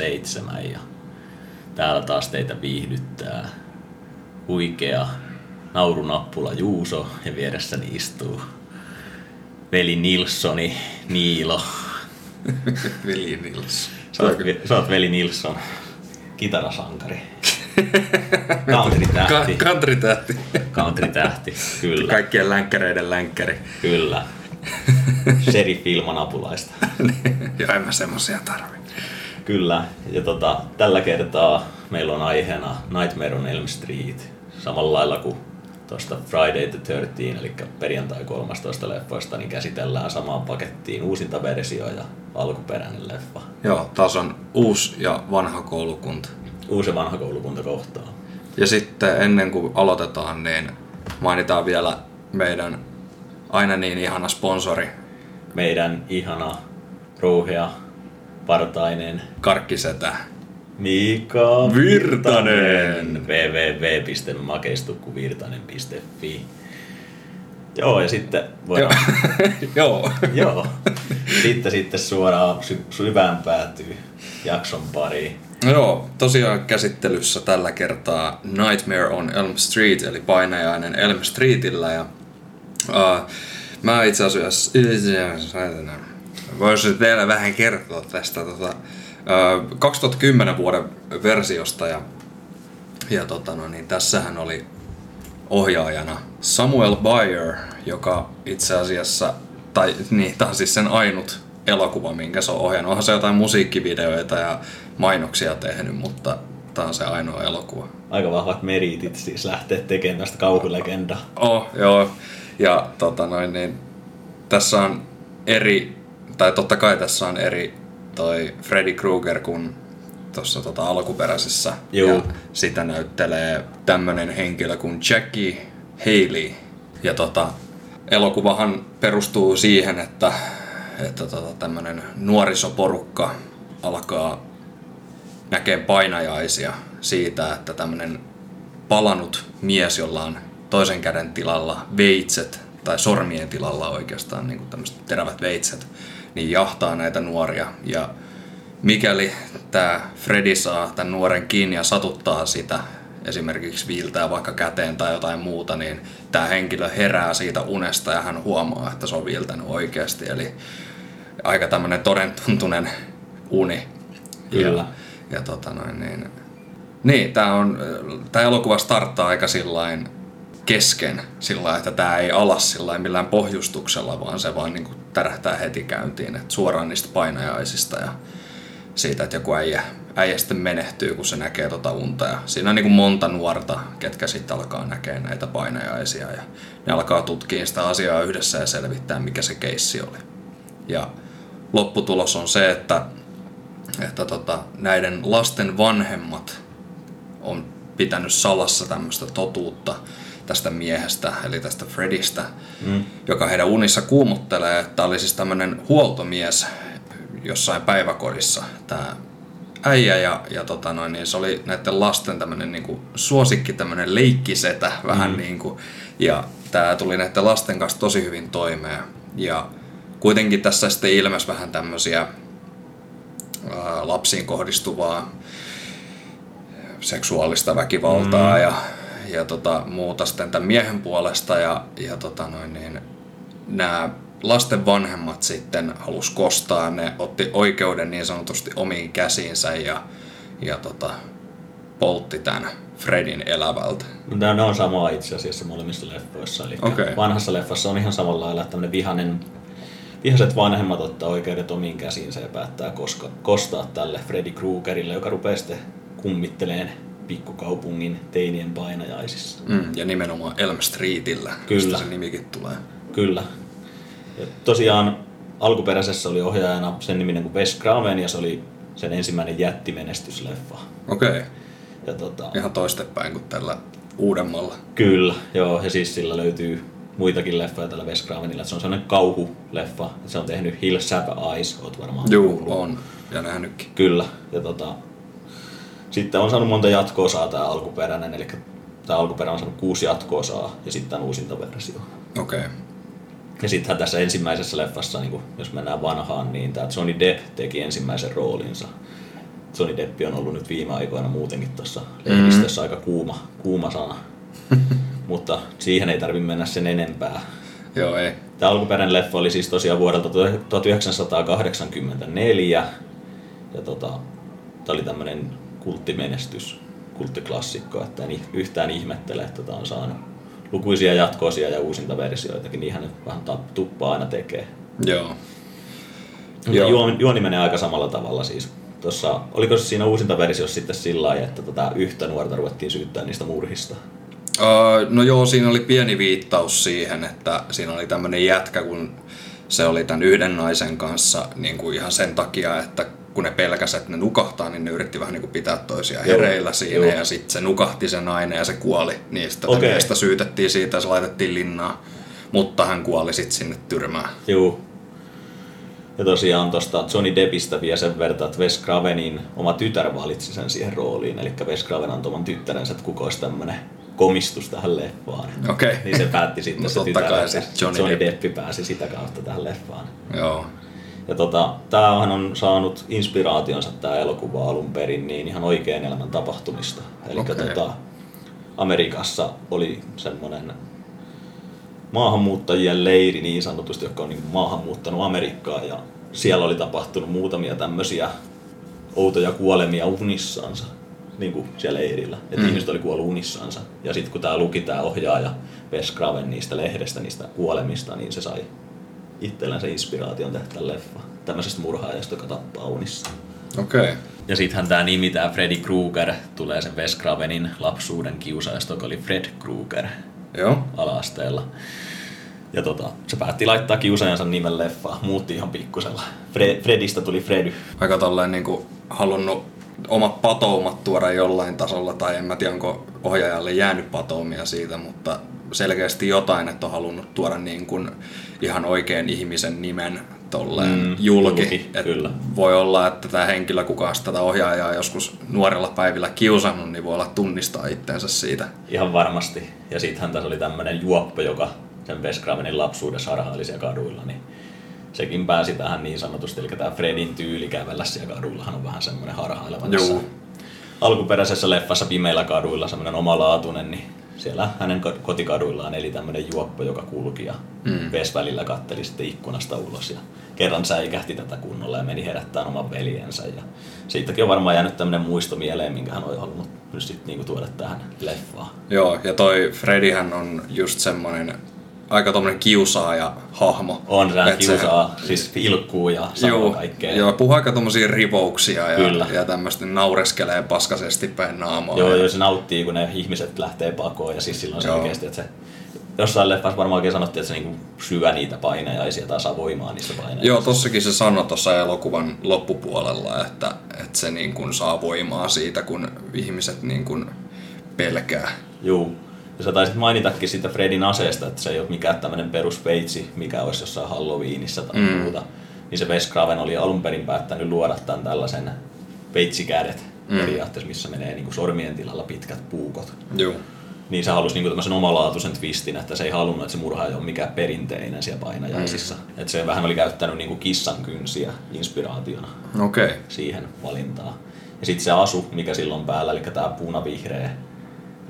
seitsemän ja täällä taas teitä viihdyttää huikea naurunappula Juuso ja vieressäni istuu veli Nilssoni Niilo. Veli Nils. Sä oot, sä oot veli Nilsson, kitarasankari. Country-tähti. Country-tähti. Country-tähti, kyllä. Kaikkien länkkäreiden länkkäri. Kyllä. Sheriff ilman apulaista. ja en mä semmosia tarvi. Kyllä. Ja tota, tällä kertaa meillä on aiheena Nightmare on Elm Street. Samalla lailla kuin tuosta Friday the 13, eli perjantai 13 leffoista, niin käsitellään samaan pakettiin uusinta versio ja alkuperäinen leffa. Joo, taas on uusi ja vanha koulukunta. Uusi ja vanha koulukunta kohtaa. Ja sitten ennen kuin aloitetaan, niin mainitaan vielä meidän aina niin ihana sponsori, Meidän ihana, rouhea, partainen Karkkisetä. Mika Virtanen. www.makeistukkuvirtanen.fi Joo, ja sitten voidaan... Joo. Joo. Sitten, sitten suoraan sy- syvään päätyy jakson pariin. Joo, tosiaan käsittelyssä tällä kertaa Nightmare on Elm Street, eli painajainen Elm Streetillä. Ja, uh, mä itse asiassa voisin teille vähän kertoa tästä tota, uh, 2010 vuoden versiosta. Ja, ja tota, no, niin tässähän oli ohjaajana Samuel Bayer, joka itse asiassa, tai niin, tämä on siis sen ainut elokuva, minkä se on ohjannut. Onhan se jotain musiikkivideoita ja mainoksia tehnyt, mutta tämä on se ainoa elokuva. Aika vahvat meritit siis lähteä tekemään tästä kauhulegendaa. Oh, joo. Ja tota noin, niin, tässä on eri, tai totta kai tässä on eri toi Freddy Krueger kuin tuossa tota alkuperäisessä. Juu. Ja sitä näyttelee tämmönen henkilö kuin Jackie Haley. Ja tota, elokuvahan perustuu siihen, että, että tota, tämmönen nuorisoporukka alkaa näkee painajaisia siitä, että tämmönen palanut mies, jolla on toisen käden tilalla veitset, tai sormien tilalla oikeastaan niin tämmöiset terävät veitset, niin jahtaa näitä nuoria. Ja mikäli tämä Freddy saa tämän nuoren kiinni ja satuttaa sitä, esimerkiksi viiltää vaikka käteen tai jotain muuta, niin tämä henkilö herää siitä unesta ja hän huomaa, että se on viiltänyt oikeasti. Eli aika tämmöinen todentuntunen uni. Kyllä. Ja, ja tota noin, niin, niin tämä on, tämä elokuva starttaa aika sillain kesken sillä että tämä ei alas sillä millään pohjustuksella, vaan se vaan niin kuin tärähtää heti käyntiin, että suoraan niistä painajaisista ja siitä, että joku äijä, äijä sitten menehtyy, kun se näkee tota unta. Ja siinä on niin kuin monta nuorta, ketkä sitten alkaa näkee näitä painajaisia ja ne alkaa tutkia sitä asiaa yhdessä ja selvittää, mikä se keissi oli. Ja lopputulos on se, että, että tota, näiden lasten vanhemmat on pitänyt salassa tämmöistä totuutta tästä miehestä, eli tästä Fredistä, mm. joka heidän unissa kuumuttelee, että oli siis tämmöinen huoltomies jossain päiväkodissa, tämä äijä, ja, ja tota noin, niin se oli näiden lasten tämmöinen niin suosikki, tämmöinen leikkisetä vähän mm. niin kuin, ja tämä tuli näiden lasten kanssa tosi hyvin toimeen, ja kuitenkin tässä sitten ilmesi vähän tämmöisiä ää, lapsiin kohdistuvaa seksuaalista väkivaltaa mm. ja, ja tota, muuta sitten tämän miehen puolesta ja, ja tota noin, niin, nämä lasten vanhemmat sitten halus kostaa, ne otti oikeuden niin sanotusti omiin käsiinsä ja, ja tota, poltti tämän Fredin elävältä. No, ne on samaa itse asiassa molemmissa leffoissa. Eli Okei. vanhassa leffassa on ihan samalla lailla, että tämmöinen vihanen, vihaset vanhemmat ottaa oikeudet omiin käsiinsä ja päättää koska, kostaa tälle Freddy Kruegerille, joka rupeaa sitten kummitteleen pikkukaupungin teinien painajaisissa. Mm, ja nimenomaan Elm Streetillä, Kyllä. mistä se nimikin tulee. Kyllä. Ja tosiaan alkuperäisessä oli ohjaajana sen niminen kuin Wes Craven ja se oli sen ensimmäinen jättimenestysleffa. Okei, okay. Ja tota, ihan toistepäin kuin tällä uudemmalla. Kyllä, joo, ja siis sillä löytyy muitakin leffoja tällä Wes Cravenilla. Se on sellainen kauhuleffa. Se on tehnyt Hills Have Eyes, oot varmaan Juu, kuullut. on. Ja nähnytkin. Kyllä, ja tota, sitten on saanut monta jatko-osaa tämä alkuperäinen, eli tämä alkuperä on saanut kuusi jatko-osaa ja sitten tämä uusinta versio. Okei. Okay. Ja sittenhän tässä ensimmäisessä leffassa, niin kun, jos mennään vanhaan, niin tämä Johnny Depp teki ensimmäisen roolinsa. Johnny Depp on ollut nyt viime aikoina muutenkin tuossa lehdistössä aika kuuma, kuuma sana. Mutta siihen ei tarvitse mennä sen enempää. Joo, ei. Tämä alkuperäinen leffa oli siis tosiaan vuodelta 1984. Ja tota, tämä oli tämmöinen kulttimenestys, kulttiklassikko, että en yhtään ihmettele, että tämä on saanut lukuisia jatkoosia ja uusinta versioitakin, niinhän ne vähän tuppaa aina tekee. Joo. Joo. Juoni, juoni menee aika samalla tavalla siis. Tossa, oliko se siinä uusinta versiossa sitten sillä lailla, että tota yhtä nuorta ruvettiin syyttää niistä murhista? Uh, no joo, siinä oli pieni viittaus siihen, että siinä oli tämmöinen jätkä, kun se oli tämän yhden naisen kanssa niin kuin ihan sen takia, että kun ne pelkäs, että ne nukahtaa, niin ne yritti vähän niin kuin pitää toisia hereillä siinä joo. ja sitten se nukahti se nainen ja se kuoli. Niin sitten okay. miestä syytettiin siitä ja se laitettiin linnaa, mutta hän kuoli sitten sinne tyrmään. Joo. Ja tosiaan tuosta Johnny Deppistä vielä sen verran, että Wes Cravenin oma tytär valitsi sen siihen rooliin. Eli Wes Craven antoi oman tyttärensä, että kuka olisi tämmöinen komistus tähän leffaan. Okay. Niin se päätti sitten no, se tytär, Johnny, Johnny Depp. Deppi pääsi sitä kautta tähän leffaan. Joo. Ja tota, tämähän on saanut inspiraationsa tämä elokuva alun perin niin ihan oikein elämän tapahtumista. Eli okay. tota, Amerikassa oli semmoinen maahanmuuttajien leiri niin sanotusti, jotka on niin maahanmuuttanut Amerikkaan ja siellä oli tapahtunut muutamia tämmöisiä outoja kuolemia unissaansa niin kuin siellä leirillä. Että mm. ihmiset oli kuollut unissaansa. Ja sitten kun tämä luki tämä ohjaaja Wes Craven niistä lehdestä, niistä kuolemista, niin se sai itsellensä inspiraation tehdä leffa. Tämmöisestä murhaajasta, joka tappaa unissa. Okei. Okay. Ja sittenhän tämä nimi, tämä Freddy Krueger, tulee sen Wes Cravenin lapsuuden kiusaajasta, joka oli Fred Krueger Joo. ala-asteella. Ja tota, se päätti laittaa kiusaajansa nimen leffaa, muutti ihan pikkusella. Fre- Fredistä tuli Fredy. Aika tolleen niinku halunnut omat patoumat tuoda jollain tasolla, tai en mä tiedä onko ohjaajalle jäänyt patoumia siitä, mutta selkeästi jotain, että on halunnut tuoda niin kuin ihan oikean ihmisen nimen tolleen mm, julki. julki kyllä. Voi olla, että tämä henkilö, kuka tätä ohjaajaa joskus nuorella päivillä kiusannut, niin voi olla tunnistaa itteensä siitä. Ihan varmasti. Ja sittenhän tässä oli tämmöinen juoppo, joka sen Wes Cravenin lapsuudessa harhaili siellä kaduilla, niin sekin pääsi tähän niin sanotusti, eli tämä Fredin tyyli kävellä siellä kaduillahan on vähän semmoinen harhaileva Joo. alkuperäisessä leffassa pimeillä kaduilla semmoinen omalaatuinen, niin siellä hänen kotikaduillaan eli tämmöinen juoppo, joka kulki ja mm. Ves välillä katteli sitten ikkunasta ulos ja kerran säikähti tätä kunnolla ja meni herättämään oman veljensä ja siitäkin on varmaan jäänyt tämmöinen muisto mieleen, minkä hän on halunnut nyt sitten niinku tuoda tähän leffaan. Joo, ja toi Fredihän on just semmoinen aika tommonen kiusaaja hahmo. On, se kiusaa, se, siis ilkkuu ja sanoo kaikkea. Joo, puhuu aika tommosia rivouksia ja, Kyllä. ja tämmöistä naureskelee paskasesti päin naamaa. Joo, ja se nauttii, kun ne ihmiset lähtee pakoon ja siis silloin se oikeasti, että se jossain leffassa varmaan oikein sanottiin, että se niinku syö niitä painajaisia tai saa voimaa niistä painajaisista. Joo, tossakin se sanoi tuossa elokuvan loppupuolella, että, että se niinku saa voimaa siitä, kun ihmiset niinku pelkää. Joo. Ja sä taisit mainitakin siitä Fredin aseesta, että se ei ole mikään tämmöinen peruspeitsi, mikä olisi jossain Halloweenissa tai mm. muuta. Niin se Wes Craven oli alun perin päättänyt luoda tämän tällaisen peitsikädet mm. periaatteessa, missä menee niin kuin sormien tilalla pitkät puukot. Joo. Niin se halusi niin kuin tämmöisen omalaatuisen twistin, että se ei halunnut, että se murha ei ole mikään perinteinen siellä painajaisissa. Mm. Että se vähän oli käyttänyt niin kuin kissan kynsiä inspiraationa okay. siihen valintaan. Ja sitten se asu, mikä silloin päällä, eli tämä punavihreä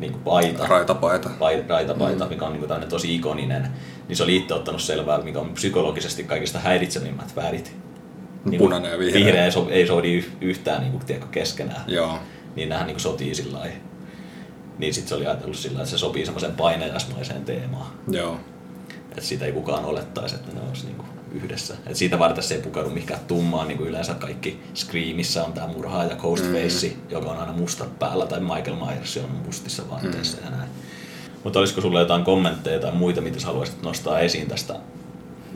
niin kuin paita, raitapaita, paita, raitapaita mm. mikä on niin kuin tosi ikoninen, niin se oli itse ottanut selvää, mikä on psykologisesti kaikista häiritsevimmät värit. Niin Punainen ja vihreä. Vihreä ei, so, ei soodi yhtään niin kuin, tiedätkö, keskenään. Joo. Niin nämähän niin kuin sotii sillä lailla. Niin sitten se oli ajatellut sillä että se sopii semmoiseen painajasmaiseen teemaan. Joo. Että siitä ei kukaan olettaisi, että ne olisi niin kuin yhdessä. Et siitä varten se ei pukaudu mihinkään tummaan, niin kuin yleensä kaikki Screamissa on tämä murhaaja Ghostface, mm. joka on aina mustat päällä, tai Michael Myers on mustissa vaatteissa mm. ja näin. Mutta olisiko sulla jotain kommentteja tai muita, mitä haluaisit nostaa esiin tästä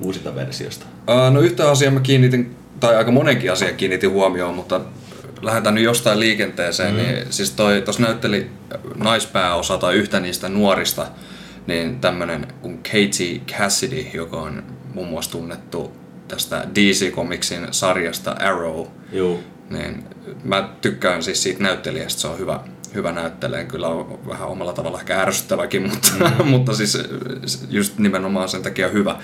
uusista versiosta? Uh, no yhtä asiaa mä kiinnitin, tai aika monenkin asian kiinnitin huomioon, mutta lähdetään nyt jostain liikenteeseen, mm. niin siis toi, tuossa näytteli naispääosa tai yhtä niistä nuorista, niin tämmönen kuin Katie Cassidy, joka on muun muassa tunnettu tästä DC Comicsin sarjasta Arrow. Joo. Niin mä tykkään siis siitä näyttelijästä, se on hyvä, hyvä näyttelee. Kyllä on vähän omalla tavalla ehkä ärsyttäväkin, mutta, mm. mutta siis just nimenomaan sen takia hyvä.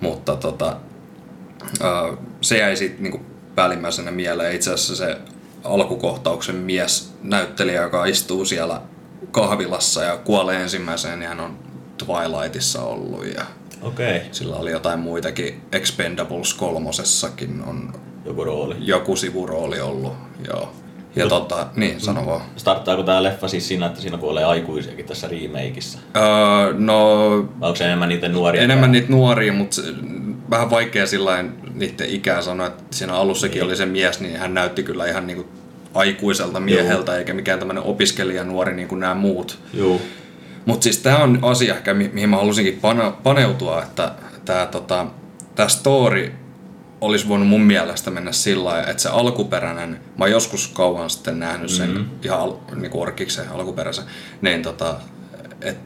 Mutta tota, se jäi sitten niinku päällimmäisenä mieleen. Itse asiassa se alkukohtauksen mies näyttelijä, joka istuu siellä kahvilassa ja kuolee ensimmäiseen, niin hän on Twilightissa ollut ja Okei, sillä oli jotain muitakin. Expendables kolmosessakin on joku rooli. joku sivurooli ollut, joo. Ja tota, niin, sano vaan. Starttaako tää leffa siis siinä, että siinä kuolee aikuisiakin tässä remakeissa? Öö, no, Vai onko se enemmän niitä nuoria? enemmän niitä nuoria, mutta vähän vaikea sillä niiden ikää sanoa, että siinä alussakin Niin. oli se mies, niin hän näytti kyllä ihan niinku aikuiselta mieheltä, eikä mikään tämmöinen opiskelija nuori niin kuin nämä muut. Juu. Mutta siis tämä on asia, ehkä, mi- mihin mä halusinkin pane- paneutua, että tämä tota, tää story olisi voinut mun mielestä mennä sillä lailla, että se alkuperäinen, mä joskus kauan sitten nähnyt sen Mhm. mm-hmm. ihan al, niin orkiksen alkuperäisen, niin tota, et,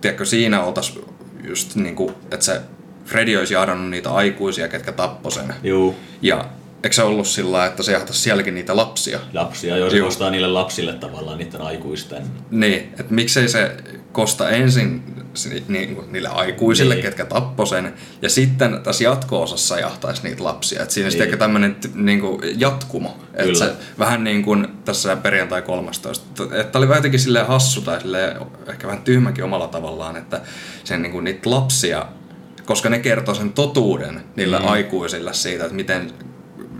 tiedätkö, siinä oltais just niin kuin, että se Freddy olisi jahdannut niitä aikuisia, ketkä tappoi sen. Juu. Ja eikö se ollut sillä että se jahtasi sielläkin niitä lapsia? Lapsia, jos Juu. kostaa niille lapsille tavallaan niiden aikuisten. Niin, että miksei se kosta ensin si- niin niille aikuisille, Niin. ketkä tappoi sen, ja sitten tässä jatko-osassa jahtaisi niitä lapsia. Et siinä Niin. sitten tämmöinen niin jatkumo. Että se vähän niin kuin tässä perjantai 13. Että oli jotenkin silleen hassu tai silleen, ehkä vähän tyhmäkin omalla tavallaan, että sen niin kuin niitä lapsia, koska ne kertoo sen totuuden niille mm. aikuisille siitä, että miten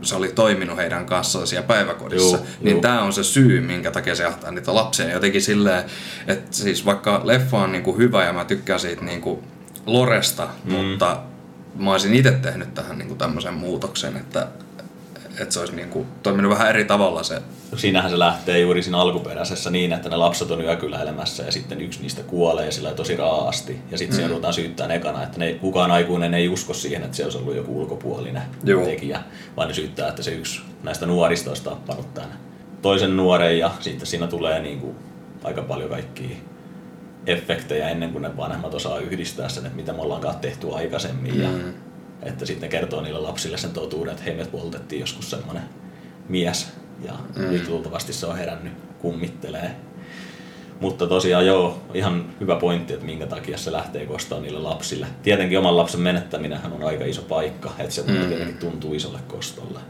se oli toiminut heidän kanssaan siellä päiväkodissa, Juu, niin tämä on se syy, minkä takia se jahtaa niitä lapsia. Jotenkin silleen, että siis vaikka leffa on niinku hyvä ja mä tykkään siitä niinku Loresta, mm. mutta mä olisin itse tehnyt tähän niinku tämmöisen muutoksen, että, että se olisi niinku toiminut vähän eri tavalla se. Siinähän se lähtee juuri siinä alkuperäisessä niin, että ne lapset on yökyläilemässä ja sitten yksi niistä kuolee sillä tosi raasti. Ja sitten mm. siellä ruvetaan syyttää ekana, että ne, kukaan aikuinen ei usko siihen, että se olisi ollut joku ulkopuolinen Joo. tekijä, vaan ne syyttää, että se yksi näistä nuorista olisi tappanut tämän toisen nuoren ja sitten siinä tulee niin kuin aika paljon kaikkia efektejä ennen kuin ne vanhemmat osaa yhdistää sen, että mitä me ollaankaan tehty aikaisemmin. Ja Mm. Että sitten kertoo niille lapsille sen totuuden, että hei me poltettiin joskus semmoinen mies ja mm. Nyt luultavasti se on herännyt kummittelee. Mutta tosiaan joo, ihan hyvä pointti, että minkä takia se lähtee kostaa niille lapsille. Tietenkin oman lapsen menettäminenhän on aika iso paikka, että se mm. Tietenkin tuntuu isolle kostolle.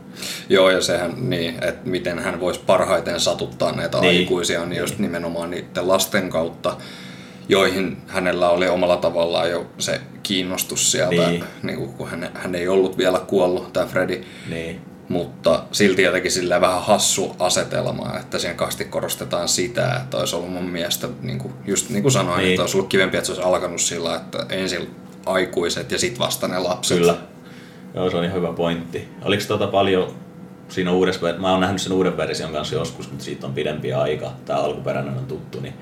Joo, ja sehän niin, että miten hän voisi parhaiten satuttaa näitä niin. aikuisia, niin, Niin. just nimenomaan niiden lasten kautta, joihin hänellä oli omalla tavallaan jo se kiinnostus sieltä, Niin. niin. Kuin, kun hän, hän ei ollut vielä kuollut, tämä Freddy. Niin, Mutta silti jotenkin sillä vähän hassu asetelma, että siinä kasti korostetaan sitä, että olisi ollut mun mielestä, niin kuin, just niin kuin sanoin, Niin. että olisi ollut kivempi, että se olisi alkanut sillä, että ensin aikuiset ja sitten vasta ne lapset. kyllä. Joo, se on ihan hyvä pointti. Oliko tota paljon siinä uudessa, mä oon nähnyt sen uuden version kanssa joskus, mutta siitä on pidempi aika. Tämä alkuperäinen on tuttu, niin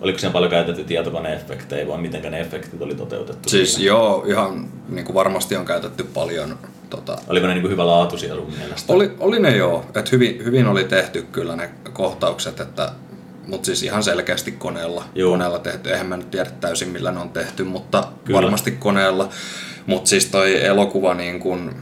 oliko siinä paljon käytetty tietokoneefektejä vai miten ne efektit oli toteutettu? Siis siinä? joo, ihan niin kuin varmasti on käytetty paljon tota, Oliko ne niin hyvä laatuisia sun mielestä? Oli, oli ne joo, että hyvin, hyvin oli tehty kyllä ne kohtaukset, että, mutta siis ihan selkeästi koneella, Joo. koneella tehty. Eihän mä nyt tiedä täysin millä ne on tehty, mutta Kyllä. varmasti koneella. Mutta siis toi elokuva niin kun,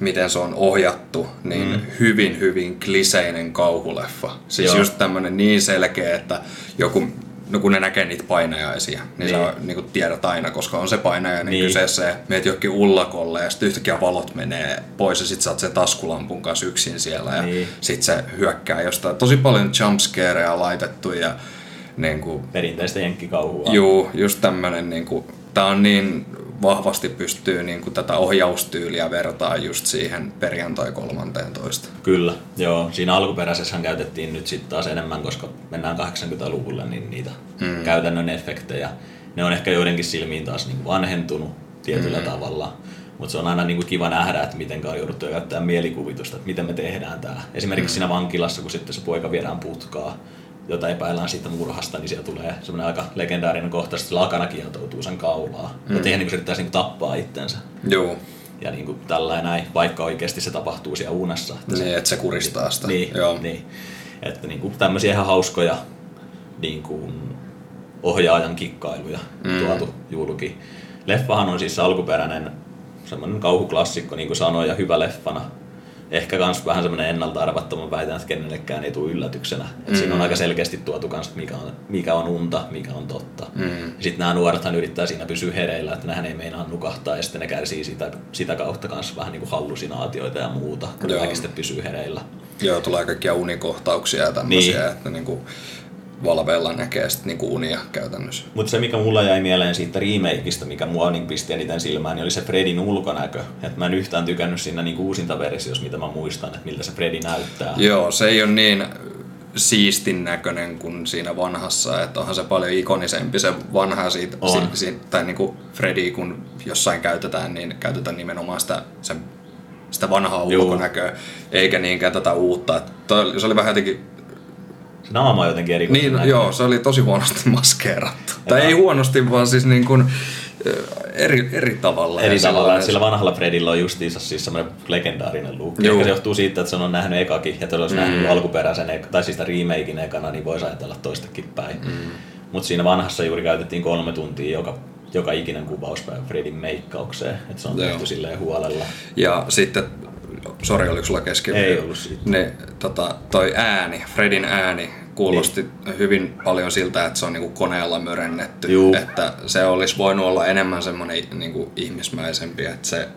miten se on ohjattu, niin Mm. hyvin hyvin kliseinen kauhuleffa. Siis. Joo. just tämmönen niin selkeä, että joku, no kun ne näkee niitä painajaisia, niin, Niin. sä niin kuin tiedät aina, koska on se painajainen Niin. niin. kyseessä ja meet johonkin ullakolle ja sitten yhtäkkiä valot menee pois ja sit sä oot sen taskulampun kanssa yksin siellä ja niin. sit se hyökkää jostain. Tosi paljon jumpscareja laitettu ja niin kuin, Perinteistä jenkkikauhua. juu, just tämmönen niin kuin, tää on niin vahvasti pystyy niin kuin tätä ohjaustyyliä vertaa just siihen perjantai 13. Kyllä, joo. Siinä alkuperäisessä käytettiin nyt sitten taas enemmän, koska mennään 80-luvulle, niin niitä mm. Käytännön efektejä. Ne on ehkä joidenkin silmiin taas niin vanhentunut tietyllä mm. Tavalla. Mutta se on aina niin kuin kiva nähdä, että miten on jouduttu käyttää mielikuvitusta, että miten me tehdään tämä. Esimerkiksi mm. siinä vankilassa, kun sitten se poika viedään putkaa, jota epäillään siitä murhasta, niin siellä tulee semmoinen aika legendaarinen kohtaus, että se lakana kietoutuu sen kaulaa. Mm. Ja tehdään niin se yrittäisi niin tappaa itsensä. Joo, Ja niin kuin tällä näin, vaikka oikeasti se tapahtuu siellä unessa. Että se- niin että se kuristaa sitä. niin, Joo. niin. Että niin kuin tämmöisiä ihan hauskoja niin kuin ohjaajan kikkailuja. Mm. tuotu julki. Leffahan on siis alkuperäinen semmoinen kauhuklassikko, niin kuin sanoin, ja hyvä leffana. Ehkä kans vähän semmoinen ennalta arvattoma väitän, että kenellekään ei tule yllätyksenä. Et mm. Siinä on aika selkeästi tuotu kans, että mikä on, mikä on unta, mikä on totta. Mm. Sitten nämä nuorethan yrittää siinä pysyä hereillä, että nehän ei meinaa nukahtaa ja sitten ne kärsii sitä, sitä kautta kanssa vähän niin kuin hallusinaatioita ja muuta, kun ne sitten pysyy hereillä. Joo, tulee kaikkia unikohtauksia ja tämmöisiä, niin. että niinku valveilla näkee sitten niinku unia käytännössä. Mutta se, mikä mulla jäi mieleen siitä remakeista, mikä mua niin pisti eniten silmään, niin oli se Fredin ulkonäkö. Et mä en yhtään tykännyt siinä niinku uusinta versiossa, mitä mä muistan, että miltä se Fredi näyttää. Joo, se ei ole niin siistin näköinen kuin siinä vanhassa, että onhan se paljon ikonisempi se vanha siitä, On. si, si, tai niinku Freddy kun jossain käytetään, niin käytetään nimenomaan sitä, sen, sitä vanhaa Juu. ulkonäköä, eikä niinkään tätä uutta. Toi, se oli vähän jotenkin Se naama on jotenkin erikoinen. Niin, näköinen. joo, se oli tosi huonosti maskeerattu. Tai ei huonosti, vaan siis niin kuin, eri, eri tavalla. Eri Ja tavalla, että sillä vanhalla Fredillä on justiinsa siis semmoinen legendaarinen look. Ehkä se johtuu siitä, että se on nähnyt ekakin, ja jos olisi mm. nähnyt alkuperäisen, tai siis remakein ekana, niin voisi ajatella toistakin päin. Mm. Mutta siinä vanhassa juuri käytettiin kolme tuntia joka, joka ikinen kuvauspäivä Fredin meikkaukseen, että se on Joo. tehty silleen huolella. Ja sitten, sori oliko sulla kesken? Ei ollut siitä. Ne, tota, toi ääni, Fredin ääni, kuulosti niin. hyvin paljon siltä, että se on niinku koneella mörennetty. Juu. Että se olisi voinut olla enemmän semmoinen niinku ihmismäisempi, että se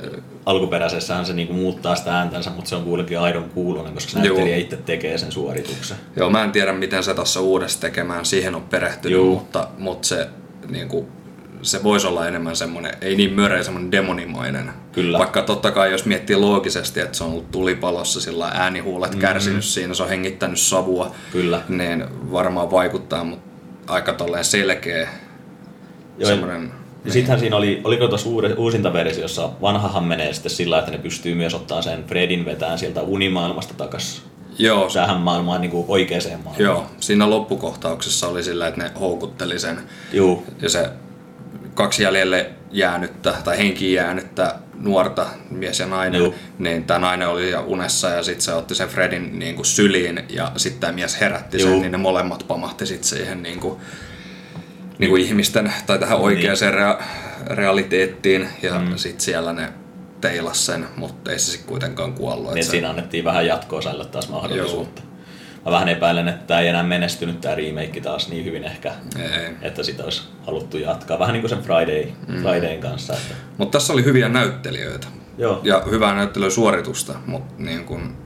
Alkuperäisessähän se niinku muuttaa sitä ääntänsä, mutta se on kuitenkin aidon kuulunen, koska se näyttelijä itse tekee sen suorituksen. Joo, mä en tiedä miten se tässä uudessa tekemään, siihen on perehtynyt, Juu. mutta, mutta se, niin kuin, se voisi olla enemmän semmoinen, ei niin mörö, semmoinen demonimainen. Kyllä. Vaikka totta kai jos miettii loogisesti, että se on ollut tulipalossa, sillä äänihuulet mm-hmm. kärsinyt siinä, se on hengittänyt savua, Kyllä. niin varmaan vaikuttaa, mutta aika tolleen selkeä Joo, semmoinen... Ja sittenhän siinä oli, oliko tuossa uusinta versiossa, vanhahan menee sitten sillä, että ne pystyy myös ottaa sen Fredin vetään sieltä unimaailmasta takas Joo, tähän maailmaan, niin kuin oikeaan maailmaan. joo, siinä loppukohtauksessa oli sillä, että ne houkutteli sen Juu, ja se kaksi jäljelle jäänyttä tai henkiin jäänyttä nuorta mies ja nainen, Juu. niin tämä nainen oli jo unessa ja sitten se otti sen Fredin niin kuin syliin ja sitten tämä mies herätti sen, niin ne molemmat pamahti sitten siihen niin kuin, niin kuin ihmisten tai tähän oikeaan rea- realiteettiin ja mm. sitten siellä ne teilas sen, mutta ei se sitten kuitenkaan kuollut. niin se, siinä annettiin vähän jatkoa saille taas mahdollisuutta. Mä vähän epäilen, että tämä ei enää menestynyt tämä remake taas niin hyvin ehkä, ei. että sitä olisi haluttu jatkaa. Vähän niin kuin sen Friday, mm. Fridayn kanssa. Että, Mutta tässä oli hyviä näyttelijöitä. joo, ja hyvää näyttelysuoritusta, mutta niin kuin,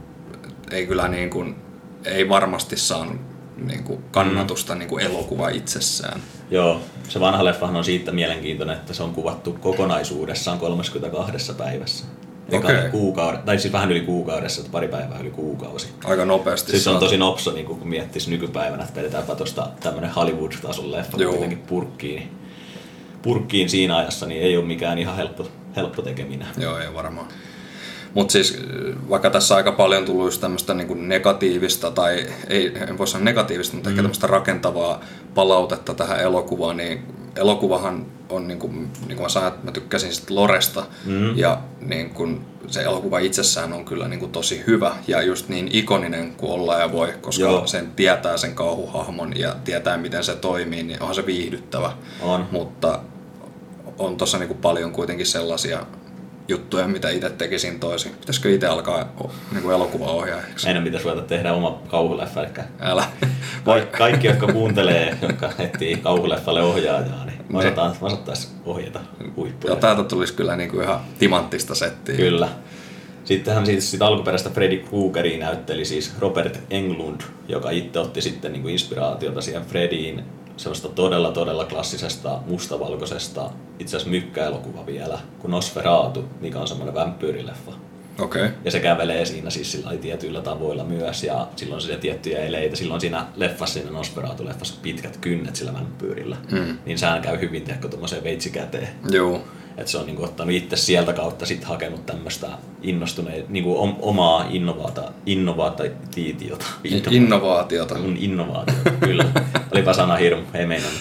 ei kyllä niin kuin, ei varmasti saanut niin kuin kannatusta niin kuin elokuva itsessään. joo, se vanha leffahan on siitä mielenkiintoinen, että se on kuvattu kokonaisuudessaan 32 päivässä. Okei. kuukauden, tai siis vähän yli kuukaudessa, että pari päivää yli kuukausi. Aika nopeasti Siis se on tosi nopsa, niin kun miettis nykypäivänä, että vedetäänpä tuosta tämmönen Hollywood-tason leffa kuitenkin purkkiin. niin- Purkkiin siinä ajassa, niin ei ole mikään ihan helppo, helppo tekeminen. Joo, ei varmaan. Mutta siis vaikka tässä aika paljon tullut just tämmöistä niinku negatiivista, tai ei, en voi sanoa negatiivista, mutta mm. ehkä tämmöistä rakentavaa palautetta tähän elokuvaan, niin elokuvahan on, niin kuin, niin kuin mä sanoin, että mä tykkäsin sit Loresta, mm. ja niin kuin, se elokuva itsessään on kyllä niin kuin tosi hyvä, ja just niin ikoninen kuin ollaan ja voi, koska Joo. Sen tietää sen kauhuhahmon ja tietää miten se toimii, niin onhan se viihdyttävä. On. Mutta on tossa niinku paljon kuitenkin sellaisia juttuja, mitä itse tekisin toisin. Pitäisikö itse alkaa niinku elokuvaohjaajaksi? Meidän pitäisi ruveta tehdä oma kauhuleffa, eli Älä. Vai kaikki, jotka kuuntelee, jotka etsii kauhuleffalle ohjaajaa, niin me osataan, me osattaisiin ohjata huippuja. Ja täältä tulisi kyllä niinku ihan timanttista settiä. Kyllä. Sittenhän siitä, siitä alkuperäistä Freddy Kruegeria näytteli siis Robert Englund, joka itse otti sitten niin kuin inspiraatiota siihen Freddyin sellaista todella todella klassisesta mustavalkoisesta, itse asiassa mykkäelokuva vielä, kuin Nosferatu, mikä on semmoinen vampyyrileffa. Okay. Ja se kävelee siinä siis sillä tietyillä tavoilla myös ja silloin se tiettyjä eleitä. Silloin siinä leffassa, siinä Nosferatu-leffassa pitkät kynnet sillä vampyyrillä. Mm. Niin sehän käy hyvin tehkö tuommoiseen veitsikäteen. Joo. Että se on niinku ottanut itse sieltä kautta sit hakenut tämmöistä innostuneen, niinku om, omaa innovaata, innovaatiota. Innovaatiota. Mun innovaatiota, kyllä. Olipa sana hirmu, ei meinannut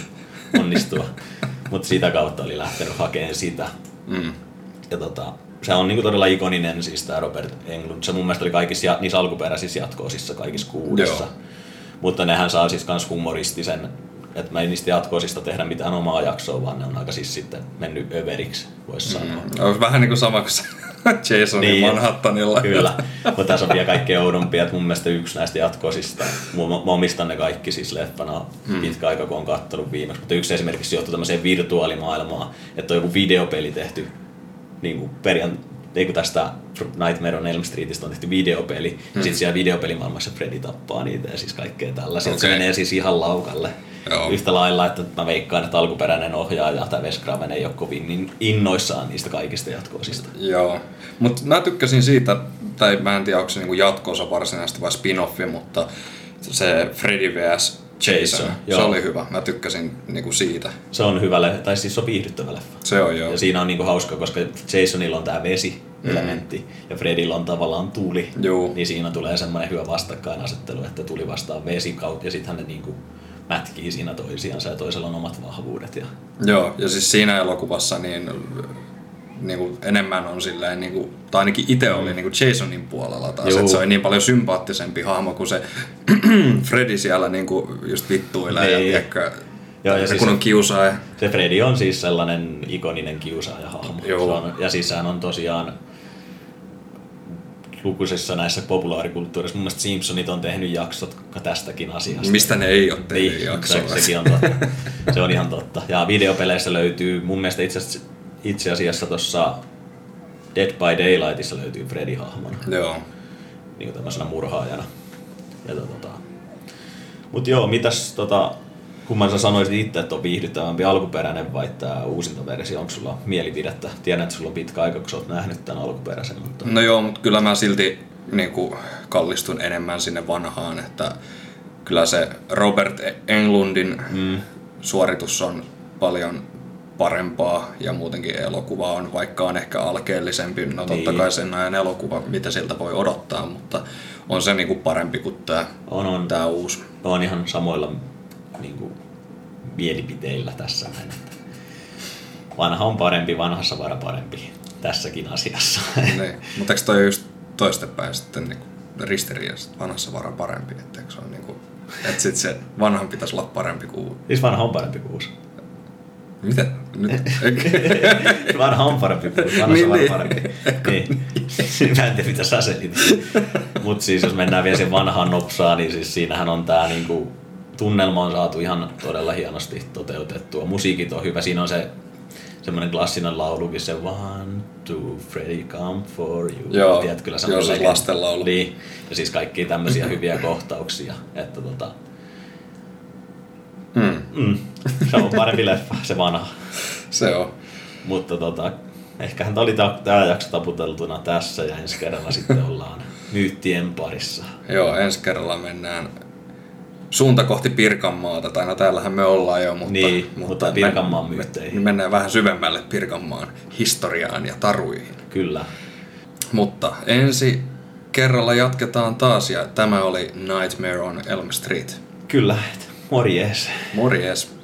onnistua. Mutta sitä kautta oli lähtenyt hakemaan sitä. Mm. Ja tota, se on niinku todella ikoninen, siis tämä Robert Englund. Se mun mielestä oli kaikissa niissä alkuperäisissä jatkoosissa kaikissa kuudessa. Joo. Mutta nehän saa siis kans humoristisen, että mä ei niistä jatkoosista tehdä mitään omaa jaksoa, vaan ne on aika siis sitten mennyt överiksi, voisi sanoa. Olisi vähän niinku sama kuin se Jasonin Niin. Manhattanilla. Kyllä, mutta tässä on vielä kaikkein oudompia, että mun mielestä yksi näistä jatkosista, mä, mä omistan ne kaikki siis leffana Hmm. pitkä aika, kun on kattonut viimeksi, mutta yksi esimerkiksi johtuu tämmöiseen virtuaalimaailmaan, että on joku videopeli tehty niin kuin perian, niin kuin tästä Nightmare on Elm Streetistä on tehty videopeli, hmm. ja sitten siellä videopelimaailmassa Freddy tappaa niitä ja siis kaikkea tällaisia. Okay. Se menee siis ihan laukalle. Joo. Yhtä lailla, että mä veikkaan, että alkuperäinen ohjaaja tai Wes Craven ei ole kovin niin innoissaan niistä kaikista jatkoosista. Joo, mutta mä tykkäsin siitä, tai mä en tiedä onko se niinku jatkoosa varsinaisesti vai spin-offi, mutta se Freddy vs. Jason, se joo. oli hyvä. Mä tykkäsin niinku siitä. Se on hyvä leffa, tai siis se on viihdyttävä leffa. Se on joo. Ja siinä on niinku hauska, koska Jasonilla on tämä vesi-elementti mm. ja Fredillä on tavallaan tuli. Juu. Niin siinä tulee semmoinen hyvä vastakkainasettelu, että tuli vastaan vesi kautta ja sitten ne niinku mätkii siinä toisiansa ja toisella on omat vahvuudet. Ja... Joo, ja siis siinä elokuvassa niin, niin kuin enemmän on silleen, niin kuin, tai ainakin itse oli niin kuin Jasonin puolella taas, Juu. että se oli niin paljon sympaattisempi hahmo kuin se Freddy siellä niin kuin just vittuilee ja Niin. tiedätkö, Joo, ja ja siis kun on kiusaaja. Se Freddy on siis sellainen ikoninen kiusaaja hahmo. Joo. Se on, ja siis on tosiaan lukuisissa näissä populaarikulttuurissa. Mun mielestä Simpsonit on tehnyt jaksot tästäkin asiasta. Mistä ne ei ole tehnyt Niin, jaksoa. se, sekin on totta. Se on ihan totta. Ja videopeleissä löytyy, mun mielestä itse asiassa, itse asiassa tuossa Dead by Daylightissa löytyy Freddy hahmona, Joo. niin kuin tämmöisenä murhaajana. Ja tota, mut joo, mitäs tota, kumman sä sanoisit itse, että on viihdyttävämpi alkuperäinen vai tämä uusinta versio, onko sulla mielipidettä? Tiedän, että sulla on pitkä aika, kun sä oot nähnyt tämän alkuperäisen, mutta No joo, mutta kyllä mä silti niin kuin, kallistun enemmän sinne vanhaan, että kyllä se Robert Englundin mm. suoritus on paljon parempaa ja muutenkin elokuva on, vaikka on ehkä alkeellisempi, no totta Niin. kai sen ajan elokuva, mitä siltä voi odottaa, mutta on se niin kuin parempi kuin tämä, on, on, tämä uusi. Mä oon ihan samoilla niin kuin, mielipiteillä tässä vanha on parempi, vanhassa vara parempi tässäkin asiassa. niin. Mutta eikö toi just toistepäin sitten niin ristiriidassa, vanhassa vara parempi, että se on niin kuin, että sit se vanhan pitäisi olla parempi kuin siis vanha on parempi kuin uusi. Mitä? Nyt? vanha on parempi vanhassa Niin, niin. parempi. Niin. Mä en tiedä mitä sä selitit. Mutta siis jos mennään vielä sen vanhaan nopsaan, niin siis siinähän on tää niinku, tunnelma on saatu ihan todella hienosti toteutettua. Musiikit on hyvä. Siinä on se semmoinen klassinen laulukin, se One, two, Freddy come for you. Joo, Tiedät, kyllä joo, se legend- lastenlaulu. Niin, ja siis kaikkia tämmöisiä hyviä kohtauksia. Että tota, Mm, mm, se on parempi leffa, se vanha. se on. Mutta tota, ehkähän tämä oli tämä jakso taputeltuna tässä ja ensi kerralla sitten ollaan myyttien parissa. Joo, ensi kerralla mennään suunta kohti Pirkanmaata, tai no täällähän me ollaan jo, mutta, Niin, mutta Pirkanmaan me, myytteihin. me mennään vähän syvemmälle Pirkanmaan historiaan ja taruihin. Kyllä. Mutta ensi kerralla jatketaan taas, ja tämä oli Nightmare on Elm Street. Kyllä. Morjes. Morjes!